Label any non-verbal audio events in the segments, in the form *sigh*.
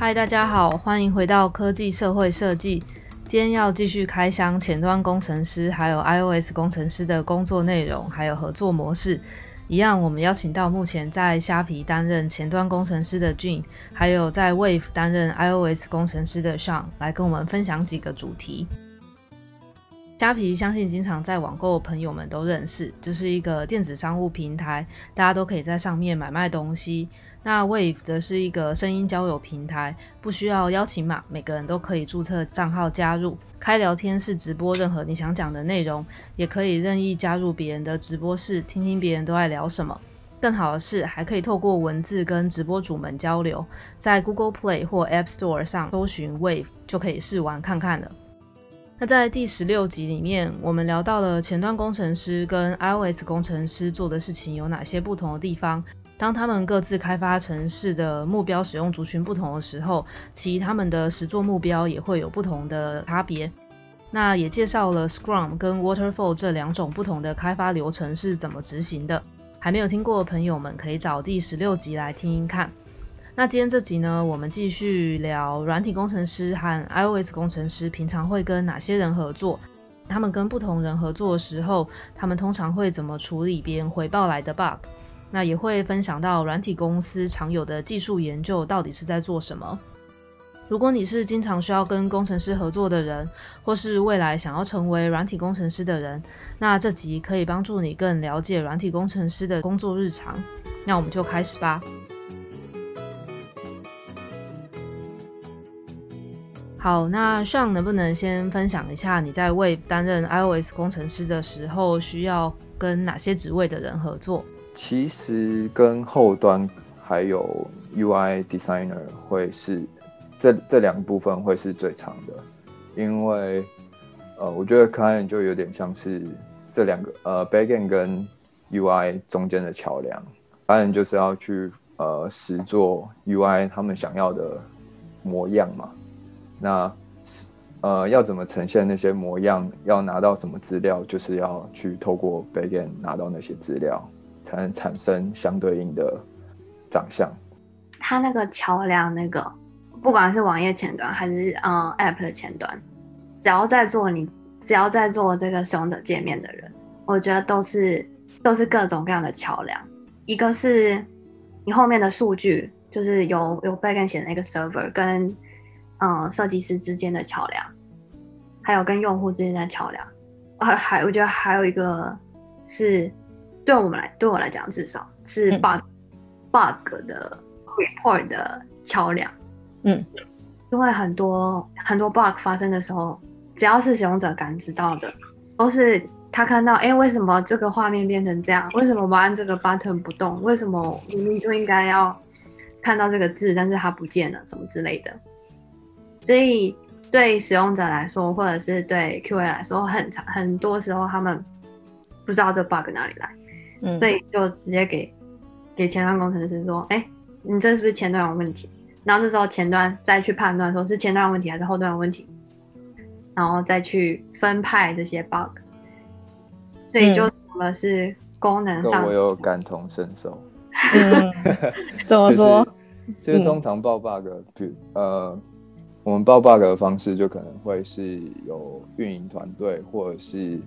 嗨，大家好，欢迎回到科技社会设计。今天要继续开箱前端工程师还有 iOS 工程师的工作内容，还有合作模式。一样，我们邀请到目前在虾皮担任前端工程师的 Jun，还有在 Wave 担任 iOS 工程师的 Sean 来跟我们分享几个主题。虾皮相信经常在网购朋友们都认识，就是一个电子商务平台，大家都可以在上面买卖东西。那 Wave 则是一个声音交友平台，不需要邀请码，每个人都可以注册账号加入，开聊天室直播任何你想讲的内容，也可以任意加入别人的直播室，听听别人都在聊什么。更好的是，还可以透过文字跟直播主们交流，在 Google Play 或 App Store 上搜寻 Wave 就可以试玩看看了。那在第十六集里面，我们聊到了前端工程师跟 iOS 工程师做的事情有哪些不同的地方。当他们各自开发城市的目标使用族群不同的时候，其他们的实作目标也会有不同的差别。那也介绍了 Scrum 跟 Waterfall 这两种不同的开发流程是怎么执行的。还没有听过的朋友们可以找第十六集来听听看。那今天这集呢，我们继续聊软体工程师和 iOS 工程师平常会跟哪些人合作？他们跟不同人合作的时候，他们通常会怎么处理别人回报来的 bug？那也会分享到软体公司常有的技术研究到底是在做什么。如果你是经常需要跟工程师合作的人，或是未来想要成为软体工程师的人，那这集可以帮助你更了解软体工程师的工作日常。那我们就开始吧。好，那尚能不能先分享一下你在 Wave 担任 iOS 工程师的时候，需要跟哪些职位的人合作？其实跟后端还有 UI designer 会是这这两部分会是最长的，因为呃，我觉得 client 就有点像是这两个呃 backend 跟 UI 中间的桥梁，client 就是要去呃实做 UI 他们想要的模样嘛。那呃，要怎么呈现那些模样？要拿到什么资料？就是要去透过 backend 拿到那些资料，才能产生相对应的长相。它那个桥梁，那个不管是网页前端还是嗯 app 的前端，只要在做你只要在做这个使用者界面的人，我觉得都是都是各种各样的桥梁。一个是你后面的数据，就是有有 backend 写的那个 server 跟。嗯，设计师之间的桥梁，还有跟用户之间的桥梁，还还我觉得还有一个是，对我们来对我来讲至少是 bug、嗯、bug 的 report 的桥梁。嗯，因为很多很多 bug 发生的时候，只要是使用者感知到的，都是他看到，哎、欸，为什么这个画面变成这样？为什么我按这个 button 不动？为什么明明就应该要看到这个字，但是它不见了，什么之类的。所以对使用者来说，或者是对 QA 来说，很长很多时候他们不知道这 bug 哪里来，嗯，所以就直接给给前端工程师说，哎，你这是不是前端有问题？然后这时候前端再去判断说是前端有问题还是后端有问题，然后再去分派这些 bug。所以就什么是功能上，我有感同身受。嗯，怎么说？其 *laughs* 实通常报 bug，呃。我们报 bug 的方式就可能会是有运营团队或者是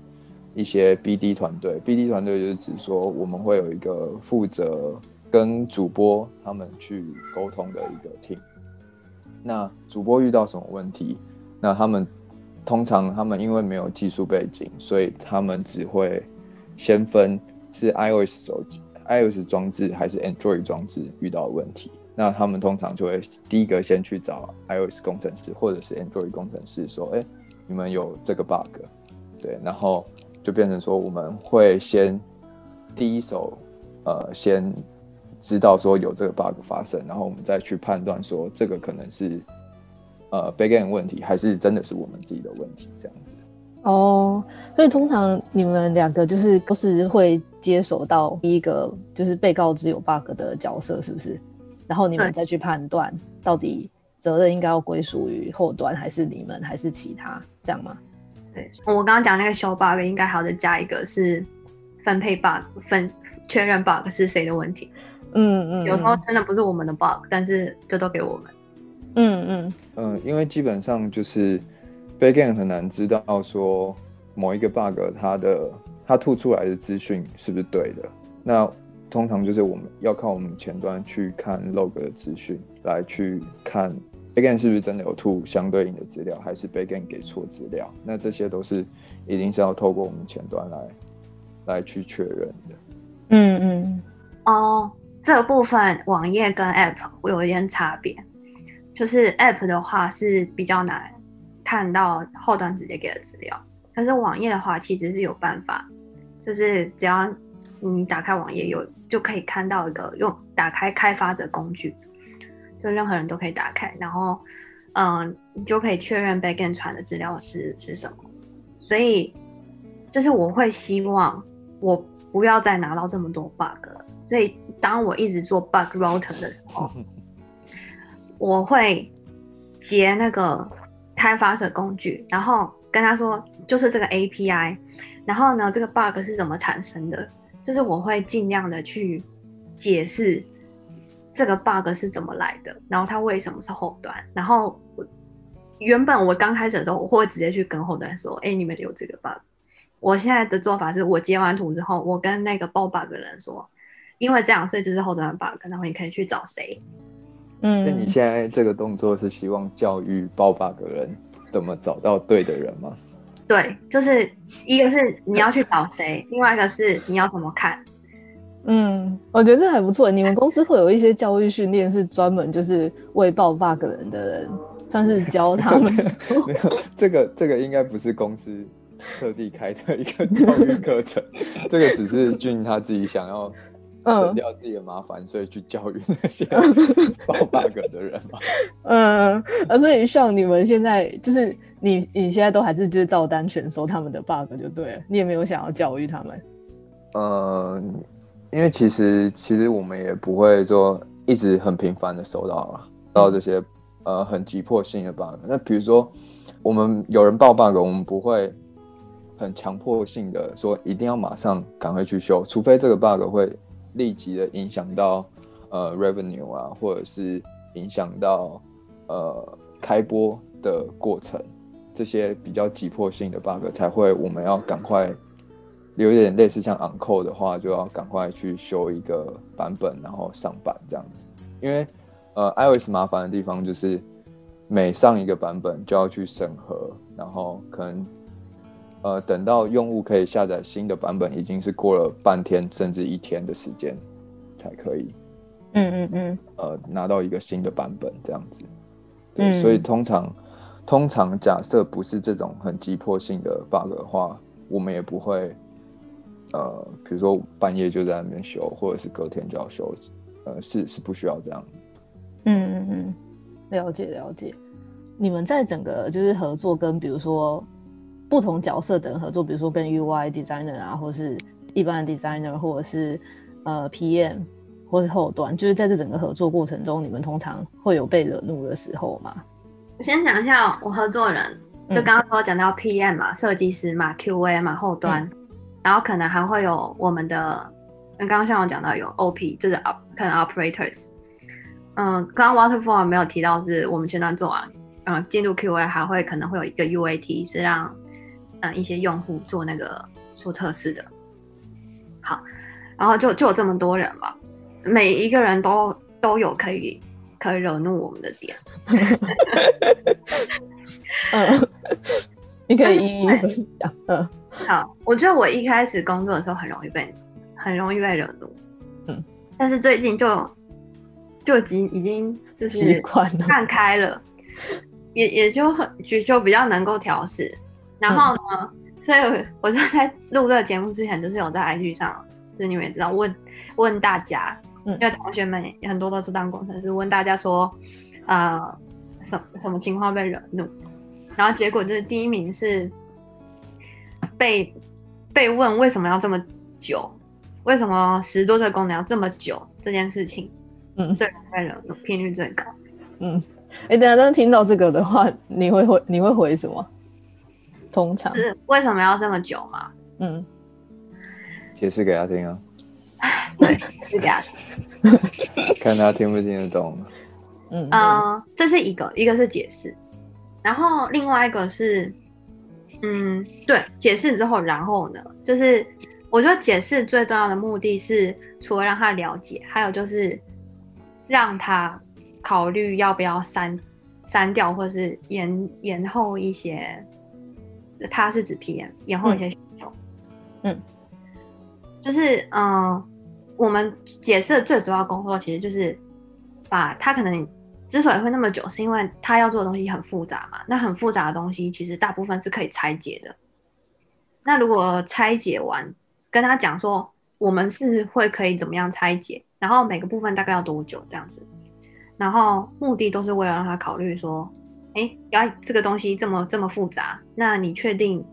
一些 BD 团队。BD 团队就是指说我们会有一个负责跟主播他们去沟通的一个 team。那主播遇到什么问题，那他们通常他们因为没有技术背景，所以他们只会先分是 iOS 手机、iOS 装置还是 Android 装置遇到的问题。那他们通常就会第一个先去找 iOS 工程师或者是 Android 工程师说：“哎，你们有这个 bug，对，然后就变成说我们会先第一手呃先知道说有这个 bug 发生，然后我们再去判断说这个可能是呃 backend 问题还是真的是我们自己的问题这样子。”哦，所以通常你们两个就是都是会接手到第一个就是被告知有 bug 的角色，是不是？然后你们再去判断，到底责任应该要归属于后端，还是你们，还是其他，这样吗？对，我刚刚讲那个修 bug，应该还要再加一个是分配 bug，分确认 bug 是谁的问题。嗯嗯，有时候真的不是我们的 bug，但是就都给我们。嗯嗯嗯，因为基本上就是 backend 很难知道说某一个 bug 它的它吐出来的资讯是不是对的。那通常就是我们要靠我们前端去看 log 的资讯来去看 backend 是不是真的有吐相对应的资料，还是 backend 给错资料。那这些都是一定是要透过我们前端来来去确认的。嗯嗯。哦，这个部分网页跟 app 会有一点差别，就是 app 的话是比较难看到后端直接给的资料，但是网页的话其实是有办法，就是只要你打开网页有。就可以看到一个用打开开发者工具，就任何人都可以打开，然后，嗯，你就可以确认 backend 传的资料是是什么。所以，就是我会希望我不要再拿到这么多 bug 了。所以，当我一直做 bug router 的时候，*laughs* 我会截那个开发者工具，然后跟他说，就是这个 API，然后呢，这个 bug 是怎么产生的。就是我会尽量的去解释这个 bug 是怎么来的，然后它为什么是后端。然后我原本我刚开始的时候，我会直接去跟后端说：“哎，你们有这个 bug。”我现在的做法是我截完图之后，我跟那个报 bug 的人说：“因为这样，所以这是后端的 bug。”然后你可以去找谁？嗯，那你现在这个动作是希望教育报 bug 的人怎么找到对的人吗？对，就是一个是你要去找谁，另外一个是你要怎么看。嗯，我觉得这还不错。你们公司会有一些教育训练，是专门就是为报 bug 人的人，算是教他们。*laughs* 没有，这个这个应该不是公司特地开的一个教育课程，*laughs* 这个只是俊他自己想要。省掉自己的麻烦，嗯，所以去教育那些 *laughs* 报 bug 的人嘛。嗯，而，所以像你们现在就是你，你现在都还是就是照单全收他们的 bug 就对了，你也没有想要教育他们。嗯，因为其实其实我们也不会说一直很频繁的收到了到这些呃很急迫性的 bug。那比如说我们有人报 bug，我们不会很强迫性的说一定要马上赶快去修，除非这个 bug 会。立即的影响到呃 revenue 啊，或者是影响到呃开播的过程，这些比较急迫性的 bug 才会我们要赶快，有一点类似像 on call 的话，就要赶快去修一个版本，然后上版这样子。因为呃 iOS 麻烦的地方就是每上一个版本就要去审核，然后可能。呃，等到用户可以下载新的版本，已经是过了半天甚至一天的时间，才可以，嗯嗯嗯，呃，拿到一个新的版本这样子。对，嗯，所以通常，通常假设不是这种很急迫性的 bug 的话，我们也不会，呃，比如说半夜就在那边修，或者是隔天就要修，呃，是是不需要这样。嗯嗯嗯，了解了解。你们在整个就是合作跟比如说。不同角色的人合作，比如说跟 UI designer 啊，或者是一般的 designer，或者是呃 PM，或是后端，就是在这整个合作过程中，你们通常会有被惹怒的时候吗？我先讲一下我合作人，就刚刚说讲到 PM 嘛，设计师嘛，QA 嘛，后端，嗯，然后可能还会有我们的，刚刚像我讲到有 OP，就是可能 operators，嗯，刚刚 Waterfall 没有提到是我们前端做完，嗯，进入 QA 还会可能会有一个 UAT 是让。嗯，一些用户做那个做测试的，好，然后就就有这么多人嘛，每一个人都都有可以可以惹怒我们的点。*laughs* 嗯，*laughs* 你可以一一分享。嗯，好，我觉得我一开始工作的时候很容易被很容易被惹怒，嗯，但是最近就就已经已经就是看开了，也也就很就就比较能够调试。然后呢，嗯、所以我就在录这个节目之前，就是有在 IG 上，就是你们也知道问问大家，嗯，因为同学们很多都是当工程师，问大家说，呃，什什么情况被惹怒？然后结果就是第一名是被被问为什么要这么久，为什么十多个功能要这么久这件事情，嗯，最被惹怒频率最高，嗯，哎、欸，等下，当听到这个的话，你会回你会回什么？通常是为什么要这么久吗？嗯，解释给他听啊。对，是给他听。*laughs* 看他听不听得懂。嗯呃，这是一个，一个是解释，然后另外一个是，嗯，对，解释之后，然后呢，就是我觉得解释最重要的目的是，除了让他了解，还有就是让他考虑要不要删删掉，或者是延延后一些，他是指 PM 延后一些需求，嗯，就是嗯、呃，我们解释的最主要工作其实就是把他可能。之所以会那么久，是因为他要做的东西很复杂嘛。那很复杂的东西，其实大部分是可以拆解的。那如果拆解完，跟他讲说，我们是会可以怎么样拆解，然后每个部分大概要多久这样子，然后目的都是为了让他考虑说，哎，要这个东西这么这么复杂，那你确定，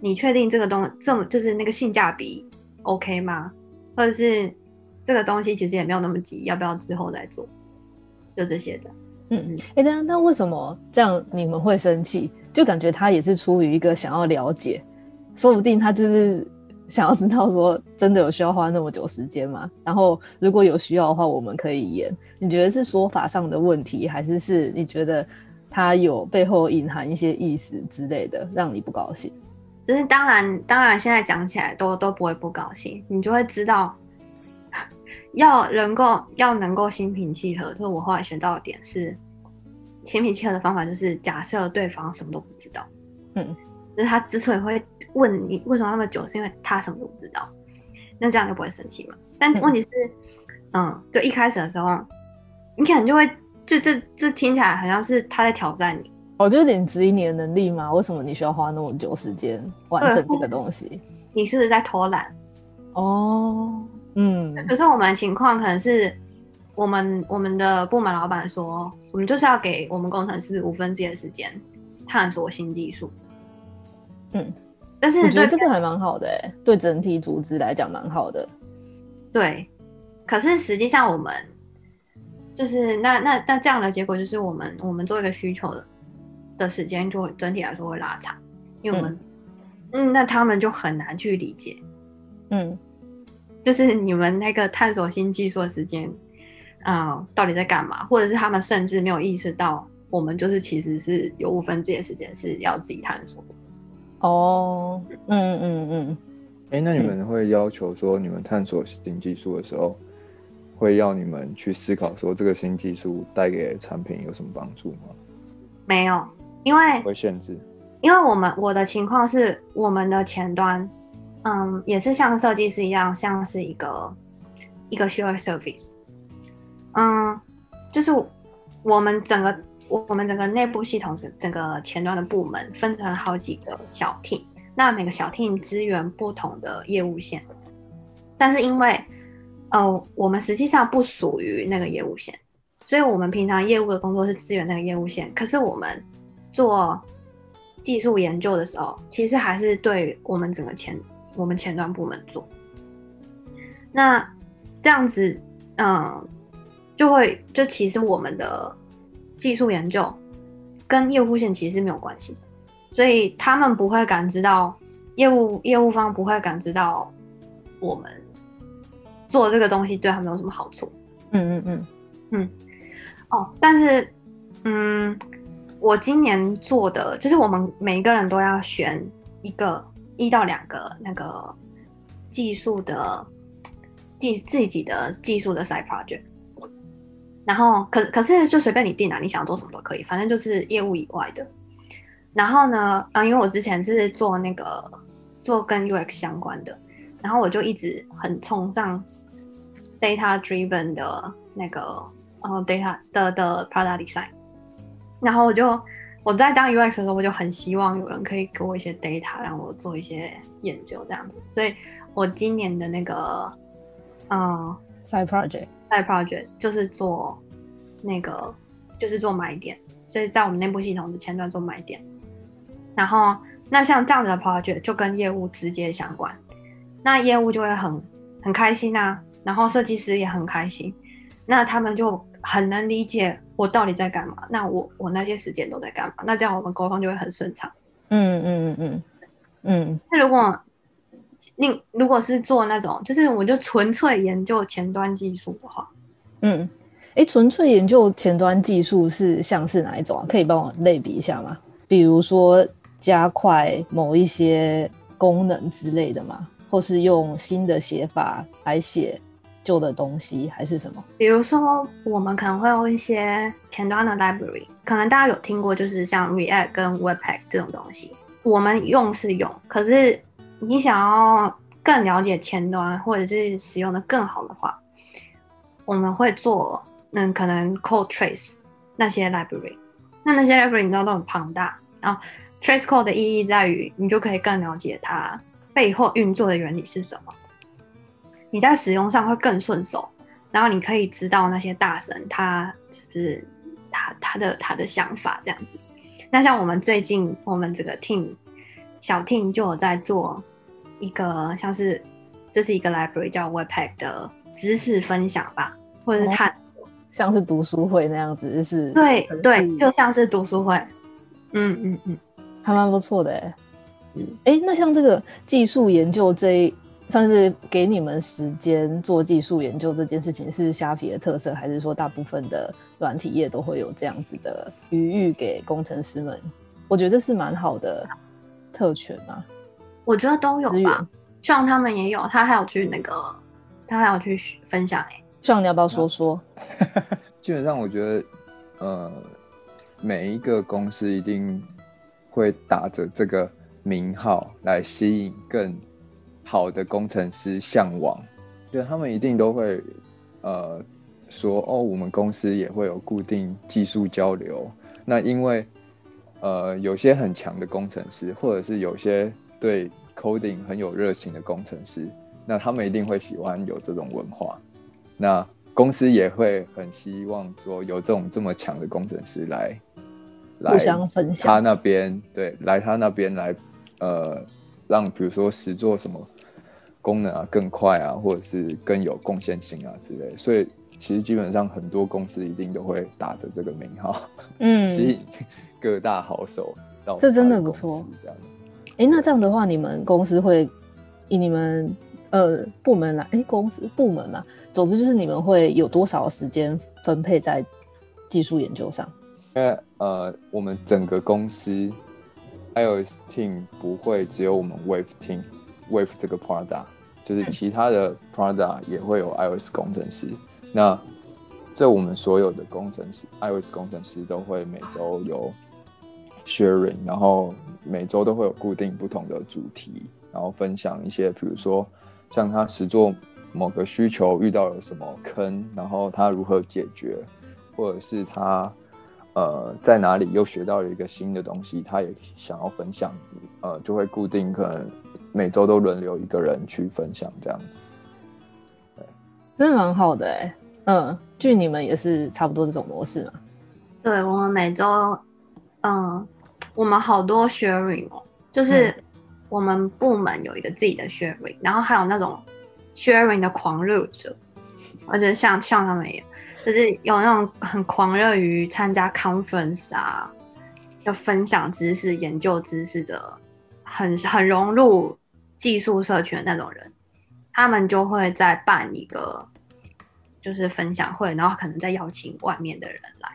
你确定这个东这么就是那个性价比 OK 吗？或者是这个东西其实也没有那么急，要不要之后再做？就这些的，嗯嗯，哎、欸，那那为什么这样你们会生气？就感觉他也是出于一个想要了解，说不定他就是想要知道说真的有需要花那么久时间吗？然后如果有需要的话，我们可以演。你觉得是说法上的问题，还是是你觉得他有背后隐含一些意思之类的，让你不高兴？就是当然，当然现在讲起来都都不会不高兴，你就会知道。要能够要能够心平气和，就是我后来学到的点是，心平气和的方法就是假设对方什么都不知道，嗯，就是他之所以会问你为什么那么久，是因为他什么都不知道，那这样就不会生气嘛。但问题是，嗯，嗯，就一开始的时候，你可能就会，这这这听起来好像是他在挑战你，哦，就有点质疑你的能力吗？为什么你需要花那么久时间完成这个东西？你是不是在偷懒？哦。嗯，可是我们的情况可能是，我们我们的部门老板说，我们就是要给我们工程师五分之一的时间探索新技术。嗯，但是我觉得这个还蛮好的，哎，对整体组织来讲蛮好的。对，可是实际上我们就是那那那这样的结果就是，我们我们做一个需求的的时间就会整体来说会拉长，因为我们嗯，嗯，那他们就很难去理解，嗯。就是你们那个探索新技术的时间，啊、呃，到底在干嘛？或者是他们甚至没有意识到，我们就是其实是有五分之一的时间是要自己探索的。哦，嗯嗯嗯。哎、欸，那你们会要求说，你们探索新技术的时候，会要你们去思考说，这个新技术带给产品有什么帮助吗？没有，因为会限制。因为我们我的情况是，我们的前端。嗯，也是像设计师一样，像是一个一个 share service。嗯，就是我们整个我们整个内部系统是整个前端的部门分成好几个小 team，那每个小 team 支援不同的业务线，但是因为呃我们实际上不属于那个业务线，所以我们平常业务的工作是支援那个业务线，可是我们做技术研究的时候，其实还是对我们整个前。我们前端部门做，那这样子，嗯，就会就其实我们的技术研究跟业务线其实是没有关系，所以他们不会感知到业务业务方不会感知到我们做这个东西对他们有什么好处。嗯嗯嗯嗯。哦，但是，嗯，我今年做的就是我们每一个人都要选一个。一到两个那个技术的技自己的技术的 side project，然后可可是就随便你定啊，你想做什么都可以，反正就是业务以外的。然后呢，啊，因为我之前是做那个做跟 UX 相关的，然后我就一直很崇尚 data driven 的那个呃 data 的的 product design，然后我就。我在当 UX 的时候，我就很希望有人可以给我一些 data，让我做一些研究这样子。所以，我今年的那个，嗯，side project，side project 就是做那个，就是做买点，所以在我们内部系统的前端做买点。然后，那像这样子的 project 就跟业务直接相关，那业务就会很很开心啊，然后设计师也很开心，那他们就很能理解。我到底在干嘛？那我我那些时间都在干嘛？那这样我们沟通就会很顺畅。嗯嗯嗯嗯嗯。那如果你如果是做那种，就是我就纯粹研究前端技术的话，嗯，哎，纯粹研究前端技术是像是哪一种啊？可以帮我类比一下吗？比如说加快某一些功能之类的吗？或是用新的写法来写旧的东西，还是什么？比如说，我们可能会用一些前端的 library，可能大家有听过，就是像 React 跟 Webpack 这种东西。我们用是用，可是你想要更了解前端，或者是使用的更好的话，我们会做，嗯，可能 code trace 那些 library。那那些 library 你知道都很庞大，然后 trace code 的意义在于，你就可以更了解它。背后运作的原理是什么？你在使用上会更顺手，然后你可以知道那些大神他就是他他的他的想法这样子。那像我们最近我们这个 team 小 team 就有在做一个像是就是一个 library 叫 Webpack 的知识分享吧，或者是探索，哦，像是读书会那样子，就是对对，就像是读书会，嗯嗯嗯，还蛮不错的哎。哎、欸，那像这个技术研究这一，算是给你们时间做技术研究这件事情，是虾皮的特色，还是说大部分的软体业都会有这样子的余裕给工程师们？我觉得这是蛮好的特权啊。我觉得都有吧，像他们也有，他还有去那个，他还有去分享哎、欸。像你要不要说说？*laughs* 基本上我觉得，呃，每一个公司一定会打着这个。名号来吸引更好的工程师向往，对，他们一定都会呃说哦，我们公司也会有固定技术交流。那因为呃有些很强的工程师，或者是有些对 coding 很有热情的工程师，那他们一定会喜欢有这种文化。那公司也会很希望说有这种这么强的工程师来来互相分享。他那边对，来他那边来。呃，让比如说实做什么功能啊更快啊，或者是更有贡献性啊之类，所以其实基本上很多公司一定都会打着这个名号，嗯，*laughs* 吸引各大好手到。这真的不错，这样子。哎，那这样的话，你们公司会以你们呃部门来，哎，公司部门嘛，总之就是你们会有多少时间分配在技术研究上？因为呃，我们整个公司。iOS team 不会只有我们 Wave team，Wave 这个 product，就是其他的 product 也会有 iOS 工程师。那这我们所有的工程师，iOS 工程师都会每周有 sharing，然后每周都会有固定不同的主题，然后分享一些，比如说像他实作某个需求遇到了什么坑，然后他如何解决，或者是他。呃，在哪里又学到了一个新的东西，他也想要分享，呃，就会固定可能每周都轮流一个人去分享这样子。对，真的蛮好的哎。嗯，据你们也是差不多这种模式嘛？对，我们每周，嗯，我们好多 sharing 哦，就是我们部门有一个自己的 sharing，然后还有那种 sharing 的狂热者，而且像像他们也。就是有那种很狂热于参加 conference 啊，要分享知识、研究知识的，很很融入技术社群的那种人，他们就会再办一个就是分享会，然后可能再邀请外面的人来。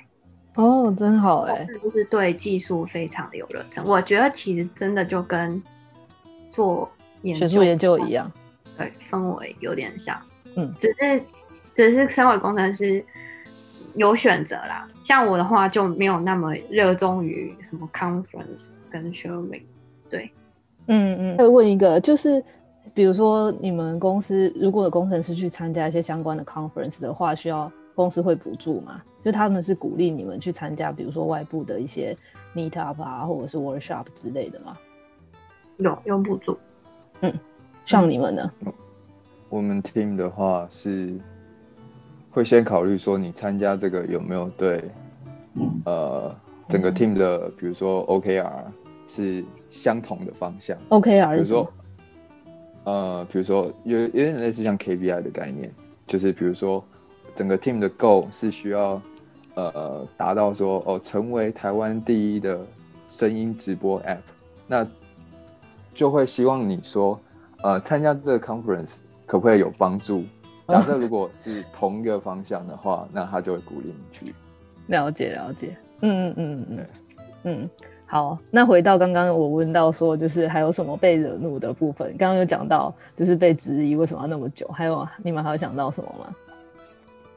哦，真好哎！就是对技术非常的有热忱。我觉得其实真的就跟做学术研究一样，对，氛围有点像。嗯，只是只是身为工程师。有选择啦，像我的话就没有那么热衷于什么 conference 跟 sharing。对，嗯嗯。再问一个，就是比如说你们公司如果有工程师去参加一些相关的 conference 的话，需要公司会补助吗？就他们是鼓励你们去参加，比如说外部的一些 meet up 啊，或者是 workshop 之类的吗？有有补助。嗯，像你们呢？我们 team 的话是。会先考虑说你参加这个有没有对，呃，整个 team 的，比如说 OKR 是相同的方向。OKR 比如说，呃，比如说有有点类似像 KPI 的概念，就是比如说整个 team 的 goal 是需要，呃，达到说哦，成为台湾第一的声音直播 app，那就会希望你说，呃，参加这个 conference 可不可以有帮助？*laughs* 假设如果是同一个方向的话，那他就会鼓励你去。了解了解，嗯嗯嗯嗯嗯，好。那回到刚刚我问到说，就是还有什么被惹怒的部分？刚刚有讲到，就是被质疑为什么要那么久，还有你们还有想到什么吗？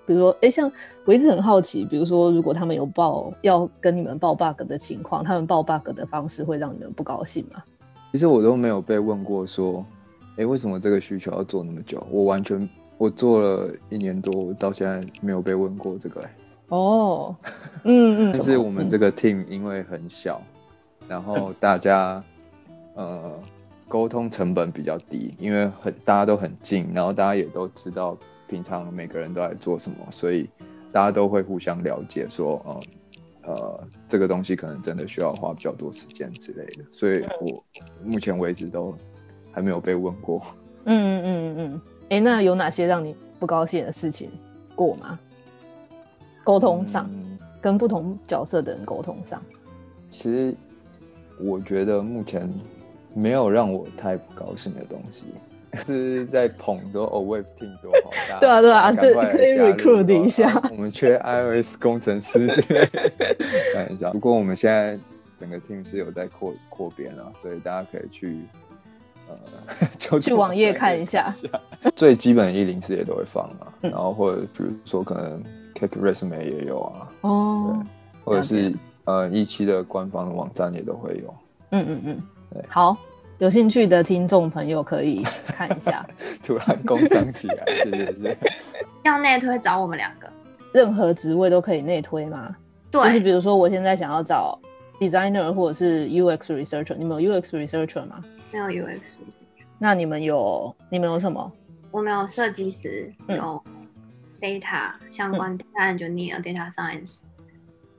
比如说，哎、欸，像我一直很好奇，比如说，如果他们有报要跟你们报 bug 的情况，他们报 bug 的方式会让你们不高兴吗？其实我都没有被问过说，哎、欸，为什么这个需求要做那么久？我完全我做了一年多，到现在没有被问过这个、欸。哦，嗯 *laughs* 嗯，就是我们这个 team 因为很小，嗯、然后大家、嗯、呃沟通成本比较低，因为很大家都很近，然后大家也都知道平常每个人都在做什么，所以大家都会互相了解说，说、呃、呃这个东西可能真的需要花比较多时间之类的，所以我目前为止都还没有被问过。嗯嗯嗯嗯，哎、欸，那有哪些让你不高兴的事情过吗？沟通上，嗯、跟不同角色的人沟通上，其实我觉得目前没有让我太不高兴的东西，是在捧说哦，Wave Team 多好，大对啊对啊，这可以 recruit 一下，我们缺 iOS 工程师之类，看一下。不过我们现在整个 team 是有在扩扩编啊，所以大家可以去呃，*laughs* 就去网页看一下，最基本的一零四也都会放啊，嗯、然后或者比如说可能。Cake Resume 也有啊，哦，对，或者是呃一期的官方的网站也都会有，嗯嗯嗯，对，好，有兴趣的听众朋友可以看一下，*laughs* 突然工商起来，是是是，*laughs* 要内推找我们两个，任何职位都可以内推吗？对，就是比如说我现在想要找 designer 或者是 UX researcher，你们有 UX researcher 吗？没有 UX，那你们有你们有什么？我们有设计师，有。data 相关 data engineer、嗯、data science、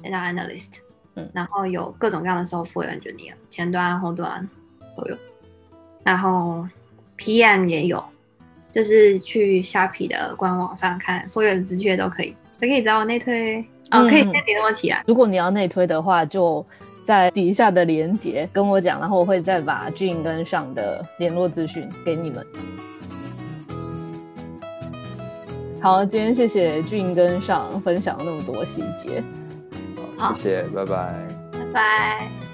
data analyst，嗯，然后有各种各样的 software engineer，前端、后端都有，然后 PM 也有，就是去虾皮的官网上看所有的职缺都可以，都可以找我内推，嗯、哦，可以先联络起来。如果你要内推的话，就在底下的连结跟我讲，然后我会再把 Gene 跟 Sean 的联络资讯给你们。好，今天谢谢 Gene 跟 Sean 分享了那么多细节。好，谢谢，拜拜，拜拜。